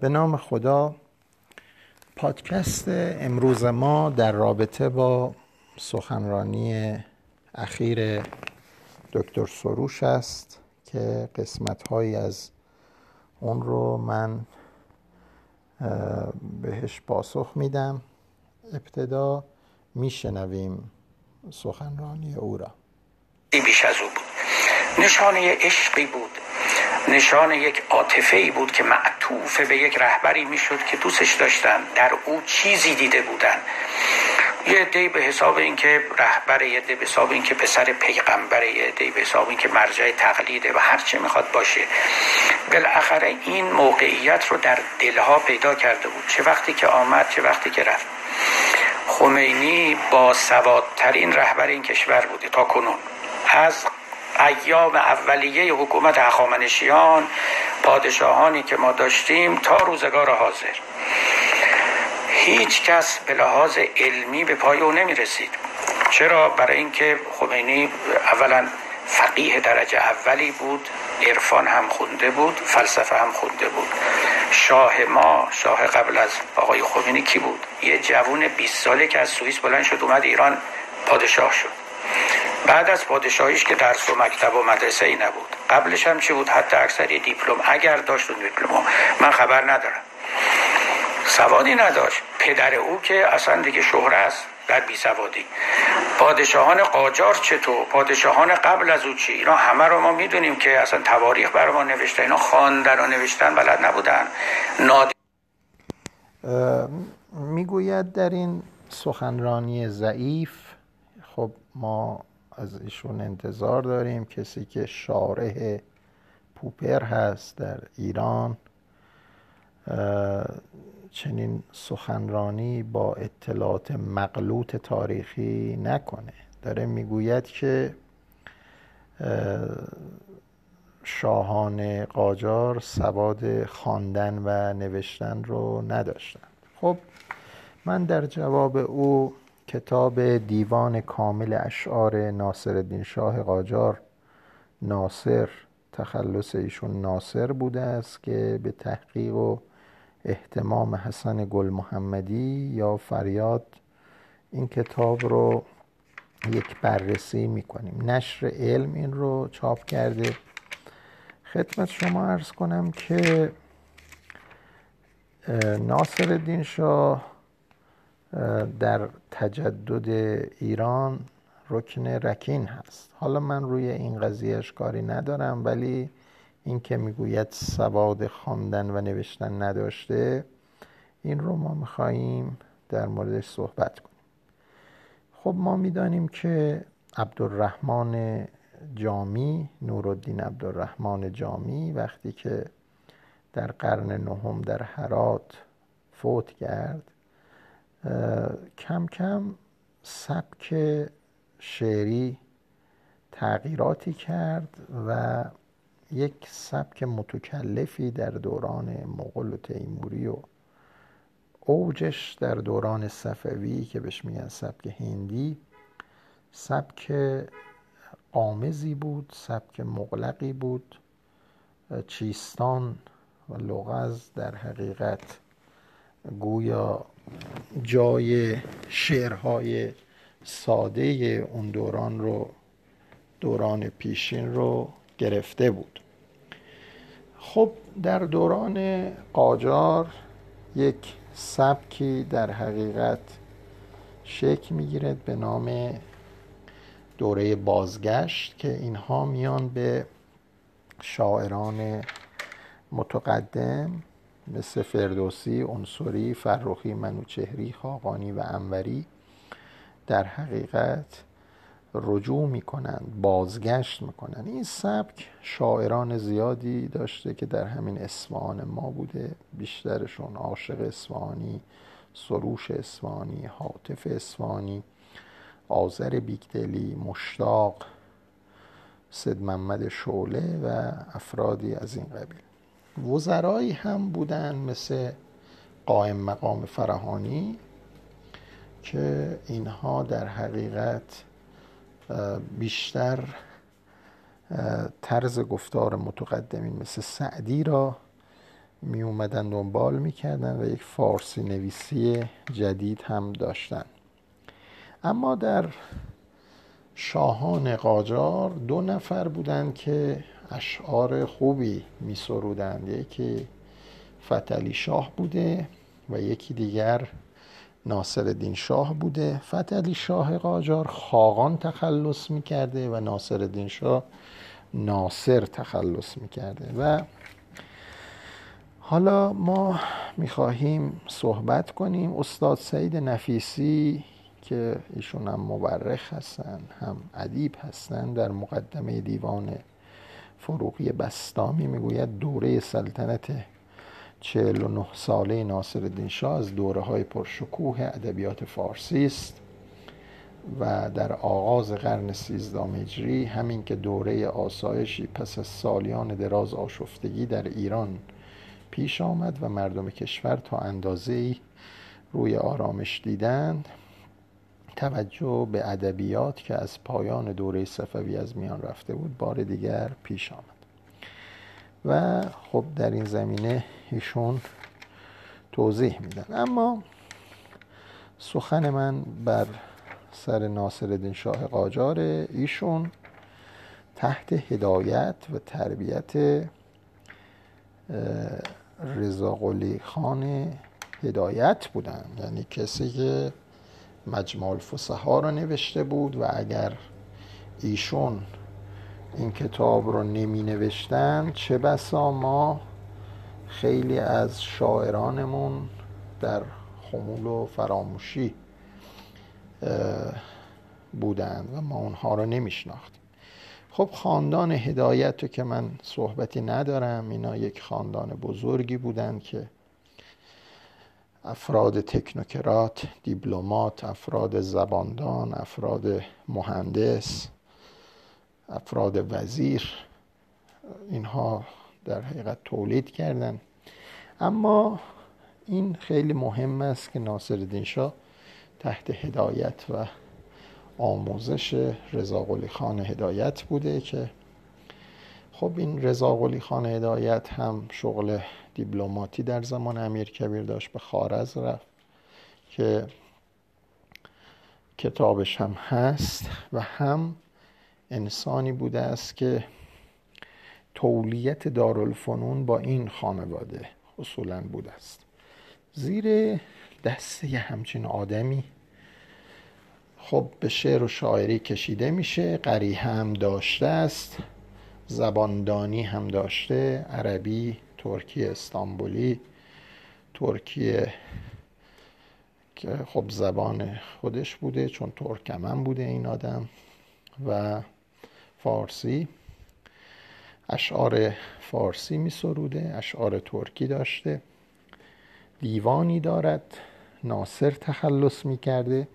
به نام خدا پادکست امروز ما در رابطه با سخنرانی اخیر دکتر سروش است که قسمت هایی از اون رو من بهش پاسخ میدم. ابتدا میشنویم سخنرانی او را. بیش از او بود. نشانه عشقی بود. نشان یک عاطفه ای بود که معطوف به یک رهبری می‌شد که دوستش داشتن. در او چیزی دیده بودن. یه عده به حساب اینکه رهبر یه عده به حساب اینکه پسر پیغمبر یه عده به حساب اینکه مرجع تقلیده و هر چه می‌خواد باشه. بالاخره این موقعیت رو در دلها پیدا کرده بود. چه وقتی که آمد چه وقتی که رفت. خمینی با سوادترین رهبر این کشور بوده تا کنون. از ایام اولیه حکومت هخامنشیان پادشاهانی که ما داشتیم تا روزگار حاضر. هیچ کس به لحاظ علمی به پای او نمی رسید چرا؟ برای اینکه خمینی اولا فقیه درجه اولی بود عرفان هم خونده بود فلسفه هم خونده بود. شاه ما شاه قبل از آقای خمینی کی بود؟ یه جوون 20 ساله که از سوئیس بلند شد اومد ایران پادشاه شد. بعد از پادشاهیش که درس و مکتب و مدرسه ای نبود. قبلش هم چی بود؟ حتی اکثری دیپلم. اگر داشت اون دیپلم من خبر ندارم. سوادی نداشت. پدر او که اصلا دیگه شهره است. در بی سوادی. پادشاهان قاجار چطور پادشاهان قبل از او چی؟ اینا همه رو ما می‌دونیم که اصلا تواریخ بر ما نوشته. اینا خواندن و نوشتن بلد نبودن. ناد... می‌گوید در این سخنرانی ضعیف خب ما از ایشون انتظار داریم. کسی که شارح پوپر هست در ایران چنین سخنرانی با اطلاعات مغلوط تاریخی نکنه. داره می‌گوید که شاهان قاجار سواد خواندن و نوشتن رو نداشتند. خب من در جواب او کتاب دیوان کامل اشعار ناصر شاه قاجار ناصر تخلص ایشون ناصر بوده است که به تحقیق و احتمام حسن گل محمدی یا فریاد این کتاب رو یک بررسی می‌کنیم. نشر علم این رو چاپ کرده. خدمت شما ارز کنم که ناصر الدین شاه در تجدد ایران رکن رکین هست. حالا من روی این قضیهش کاری ندارم ولی این که می‌گوید سواد خواندن و نوشتن نداشته این رو ما میخواییم در موردش صحبت کنیم. خب ما می‌دانیم که عبدالرحمن جامی نورالدین عبدالرحمن جامی وقتی که در قرن نهم در حرات فوت کرد کم کم سبک شعری تغییراتی کرد و یک سبک متکلفی در دوران مغول و تیموری و اوجش در دوران صفوی که بهش میگن سبک هندی سبک قامزی بود سبک مغلقی بود چیستان و لغز در حقیقت گویا جای شعرهای ساده اون دوران رو دوران پیشین رو گرفته بود. خب در دوران قاجار یک سبکی در حقیقت شکل می‌گیرد به نام دوره بازگشت که اینها میان به شاعران متقدم مثل فردوسی، انصوری، فرخی، منوچهری، خاقانی و انوری در حقیقت رجوع می‌کنند بازگشت می‌کنند. این سبک شاعران زیادی داشته که در همین اسفان ما بوده. بیشترشون عاشق اسفانی سروش اسفانی حاطف اسفانی آذر بیکدلی مشتاق سید محمد شعله و افرادی از این قبیل. وزرایی هم بودن مثل قائم مقام فرهانی که اینها در حقیقت بیشتر طرز گفتار متقدمین مثل سعدی را می اومدن دنبال می‌کردن و یک فارسی نویسی جدید هم داشتن. اما در شاهان قاجار دو نفر بودند که اشعار خوبی می سرودند یکی فتلی شاه بوده و یکی دیگر ناصر شاه بوده. فتلی شاه قاجار خاقان تخلص می‌کرده و ناصر شاه ناصر تخلص می‌کرده. و حالا ما می‌خواهیم صحبت کنیم. استاد سعید نفیسی که ایشون هم مورخ هستن هم ادیب هستن در مقدمه دیوان فروغی بستامی می‌گوید دوره سلطنت 49 ساله ناصر شاه از دوره های پرشکوه ادبیات فارسی است و در آغاز قرن سیزدهم هجری همین که دوره آسایشی پس از سالیان دراز آشفتگی در ایران پیش آمد و مردم کشور تا اندازه روی آرامش دیدند توجه به ادبیات که از پایان دوره صفوی از میان رفته بود بار دیگر پیش آمد. و خب در این زمینه ایشون توضیح میدن. اما سخن من بر سر ناصر شاه قاجار ایشون تحت هدایت و تربیت رضا خان هدایت بودن. یعنی کسی که مجموع الفصحا رو نوشته بود و اگر ایشون این کتاب رو نمی نوشتن چه بسا ما خیلی از شاعرانمون در خمول و فراموشی بودند و ما اونها رو نمیشناختیم خب خاندان هدایت رو که من صحبتی ندارم اینا یک خاندان بزرگی بودند که افراد تکنوکرات دیپلمات افراد زباندان افراد مهندس افراد وزیر اینها در حقیقت تولید کردن. اما این خیلی مهم است که ناصر شاه تحت هدایت و آموزش رضا خان هدایت بوده که خب این رضا خان هدایت هم شغل دیپلماتی در زمان امیر کبیر داشت به خارز رفت که کتابش هم هست و هم انسانی بوده است که تولیت دارالفنون با این خانواده اصولا بوده است. زیر دست یه همچین آدمی خب به شعر و شاعری کشیده میشه قریه هم داشته است. زباندانی هم داشته عربی ترکی استانبولی. ترکی که خب زبان خودش بوده چون ترکمن بوده این آدم. و فارسی. اشعار فارسی می سروده اشعار ترکی داشته. دیوانی دارد ناصر تخلص می کرده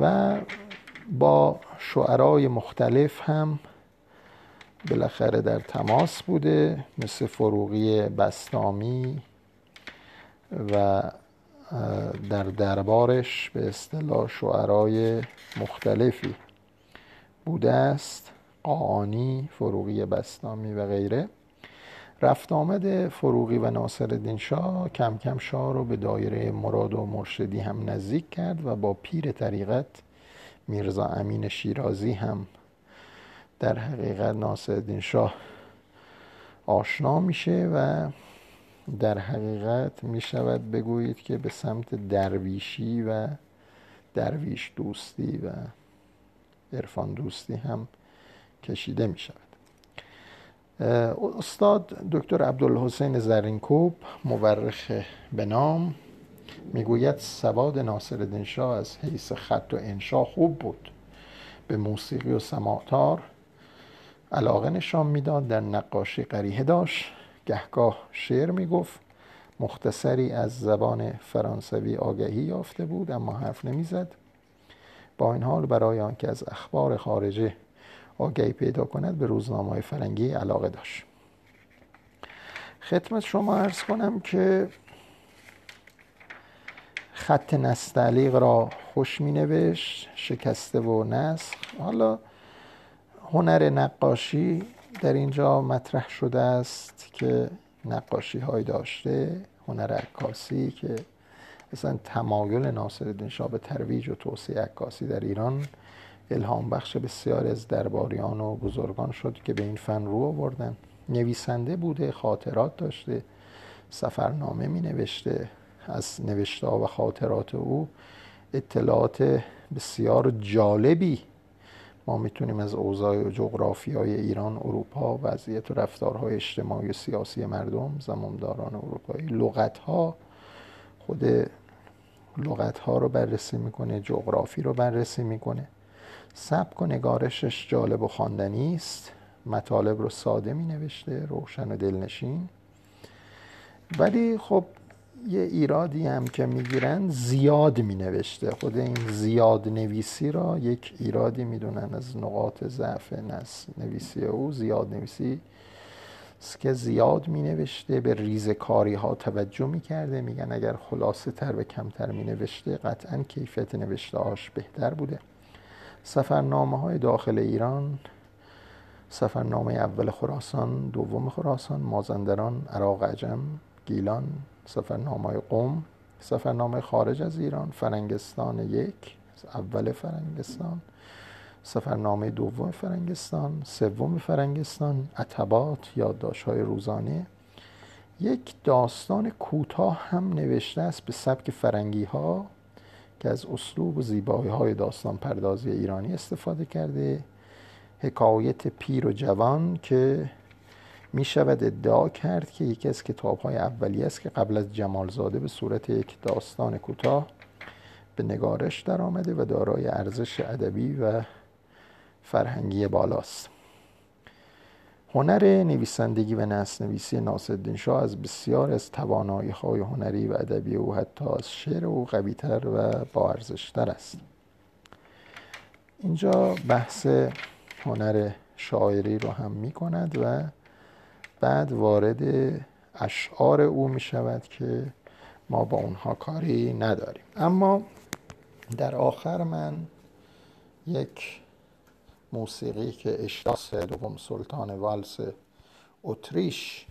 و با شعرای مختلف هم بالاخره در تماس بوده مثل فروغی بستامی و در دربارش به اصطلاح شعرای مختلفی بوده است. قانی فروغی بستامی و غیره. رفت آمد فروغی و ناصر شاه کم کم شاه رو به دایره مراد و مرشدی هم نزدیک کرد و با پیر طریقت میرزا امین شیرازی هم در حقیقت ناصر شاه آشنا میشه و در حقیقت می‌شود بگویید که به سمت درویشی و درویش دوستی و عرفان دوستی هم کشیده می شود استاد دکتر عبدالحسین زرینکوب مورخ به نام می‌گوید سواد ناصر شاه از حیث خط و انشا خوب بود. به موسیقی و سماعتار علاقه نشان می‌داد در نقاشی قریه داشت. گهگاه شعر می‌گفت مختصری از زبان فرانسوی آگهی یافته بود اما حرف نمی‌زد. با این حال برای آنکه از اخبار خارجه آگهی پیدا کند به روزنامه فرنگی علاقه داشت. خدمت شما ارز کنم که خط نستعلیق را خوش می شکسته و نسخ. حالا هنر نقاشی در اینجا مطرح شده است که نقاشی های داشته هنر عکاسی که اصلا تمایل ناصرالدین شاه به ترویج و توسعه عکاسی در ایران الهام بخش بسیاری از درباریان و بزرگان شد که به این فن رو آوردن. نویسنده بوده خاطرات داشته سفرنامه می نوشته. از نوشته و خاطرات او اطلاعات بسیار جالبی ما می‌تونیم از اوضاع و جغرافی های ایران اروپا وضعیت و رفتارهای اجتماعی و سیاسی مردم زمامداران اروپایی. لغت ها خود لغت ها رو بررسی می‌کنه جغرافی رو بررسی می‌کنه. سبک و نگارشش جالب و خواندنی است. مطالب رو ساده می نوشته روشن و دلنشین. ولی خب یه ایرادی هم که می‌گیرن زیاد می نوشته خود این زیاد نویسی را یک ایرادی می‌دونن از نقاط ضعف نویسی او. زیاد نویسی که زیاد می نوشته به ریزکاری ها توجه می کرده میگن اگر خلاصه تر و کمتر می نوشته قطعا کیفیت نوشته هاش بهتر بوده. سفرنامه های داخل ایران سفرنامه اول خراسان دوم خراسان مازندران عراق عجم گیلان سفرنامه قوم سفرنامه خارج از ایران فرنگستان یک اول فرنگستان سفرنامه دوم فرنگستان سوم فرنگستان عتبات یادداشت های روزانه. یک داستان کوتاه هم نوشته است به سبک فرنگی ها که از اسلوب و زیبایی های داستان پردازی ایرانی استفاده کرده. حکایت پیر و جوان که می شود ادعا کرد که یکی از کتاب های اولی است که قبل از جمالزاده به صورت یک داستان کوتاه به نگارش در آمده و دارای ارزش ادبی و فرهنگی بالاست. هنر نویسندگی و نصر نویسی ناصرالدین شاه از بسیار از توانایی های هنری و ادبی او حتی از شعر او قویتر و با ارزشتر است. اینجا بحث هنر شاعری رو هم می کند و بعد وارد اشعار او می شود که ما با اونها کاری نداریم. اما در آخر من یک موسیقی که اشتاس دوم سلطان والس اتریش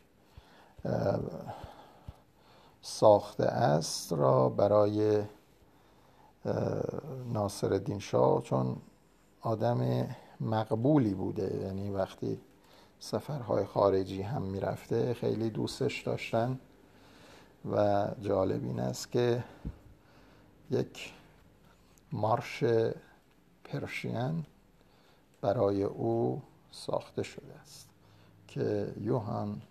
ساخته است را برای ناصر شاه چون آدم مقبولی بوده. یعنی وقتی سفرهای خارجی هم می‌رفته. خیلی دوستش داشتن و جالب این است که یک مارش پرشین برای او ساخته شده است که یوهان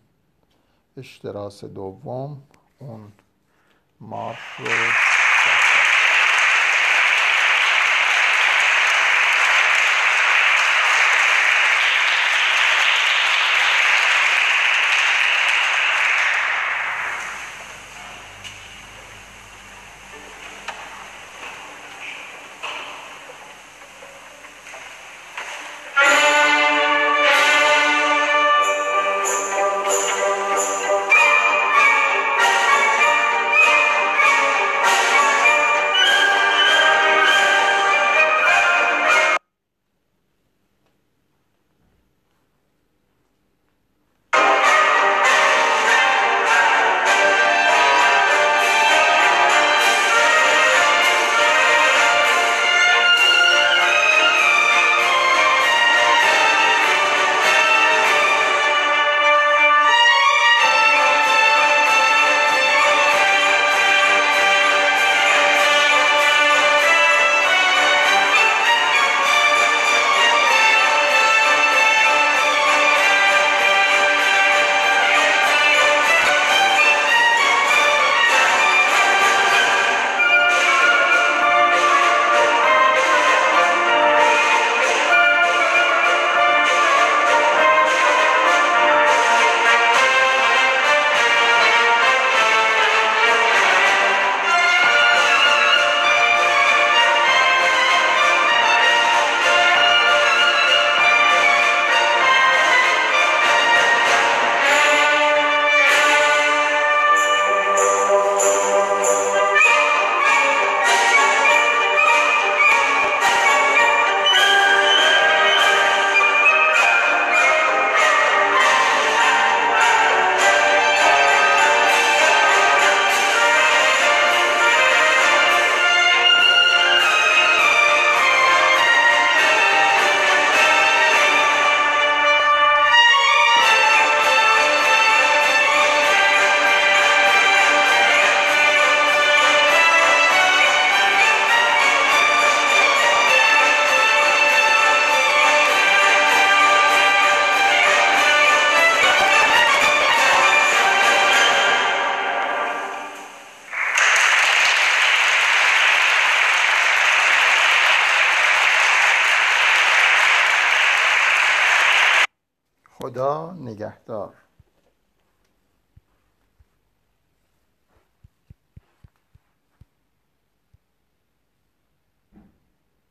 اشتراس دوم اون مارش رو نگهدار.